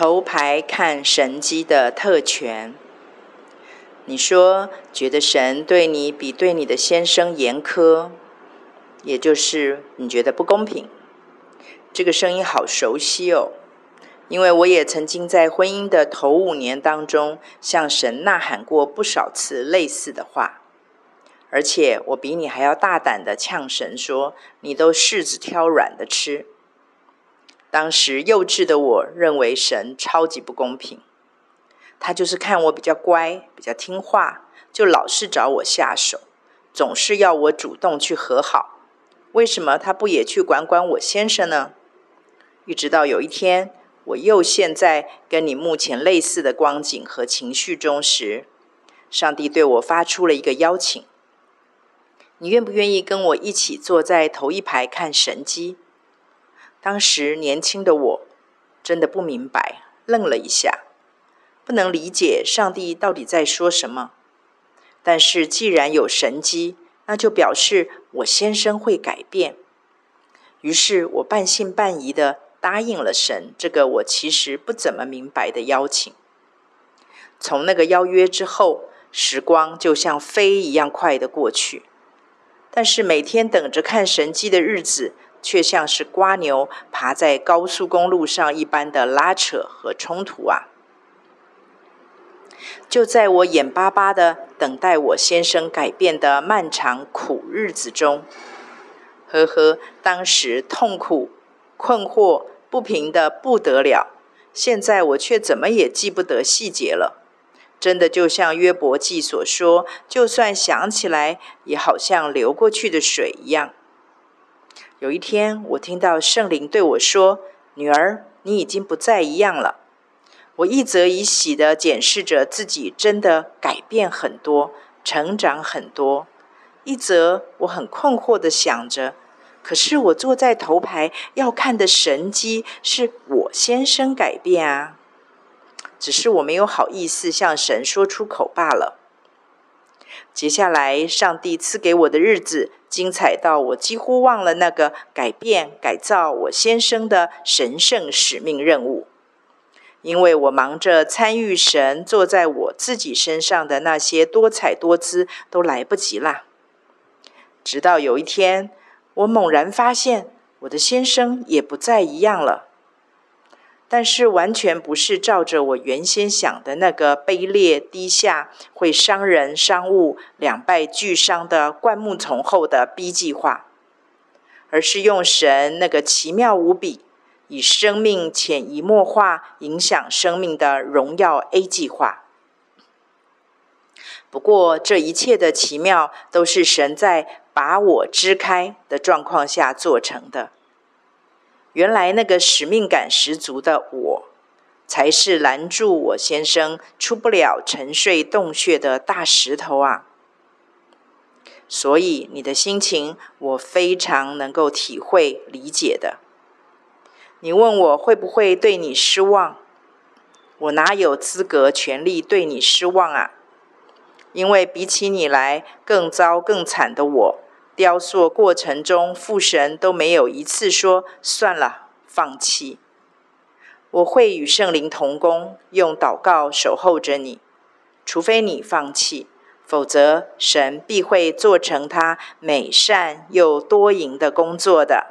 头牌看神机的特权。你说觉得神对你比对你的先生严苛，也就是你觉得不公平。这个声音好熟悉哦，因为我也曾经在婚姻的头五年当中向神呐喊过不少次类似的话，而且我比你还要大胆的呛神说：“你都柿子挑软的吃。”当时幼稚的我认为神超级不公平。他就是看我比较乖，比较听话，就老是找我下手，总是要我主动去和好。为什么他不也去管管我先生呢？一直到有一天，我又陷在跟你目前类似的光景和情绪中时，上帝对我发出了一个邀请：你愿不愿意跟我一起坐在头一排看神机？当时年轻的我真的不明白，愣了一下。不能理解上帝到底在说什么，但是既然有神迹，那就表示我先生会改变。于是我半信半疑的答应了神这个我其实不怎么明白的邀请。从那个邀约之后，时光就像飞一样快的过去，但是每天等着看神迹的日子，却像是瓜牛爬在高速公路上一般的拉扯和冲突啊！就在我眼巴巴的等待我先生改变的漫长苦日子中，呵呵，当时痛苦、困惑、不平的不得了。现在我却怎么也记不得细节了，真的就像约伯记所说，就算想起来，也好像流过去的水一样。有一天，我听到圣灵对我说：“女儿，你已经不再一样了。”我一则以喜的检视着自己，真的改变很多，成长很多；一则我很困惑的想着，可是我坐在头排要看的神机是我先生改变啊，只是我没有好意思向神说出口罢了。接下来，上帝赐给我的日子精彩到我几乎忘了那个改变、改造我先生的神圣使命任务。因为我忙着参与神坐在我自己身上的那些多彩多姿，都来不及啦。直到有一天，我猛然发现我的先生也不再一样了，但是完全不是照着我原先想的那个卑劣低下、会伤人伤物、两败俱伤的灌木丛后的 B 计划，而是用神那个奇妙无比。以生命潜移默化影响生命的荣耀 A 计划。不过，这一切的奇妙都是神在把我支开的状况下做成的。原来那个使命感十足的我，才是拦住我先生出不了沉睡洞穴的大石头啊！所以，你的心情我非常能够体会理解的。你问我会不会对你失望？我哪有资格、权利对你失望啊？因为比起你来更糟、更惨的我，雕塑过程中父神都没有一次说算了、放弃。我会与圣灵同工，用祷告守候着你，除非你放弃，否则神必会做成他美善又多赢的工作的。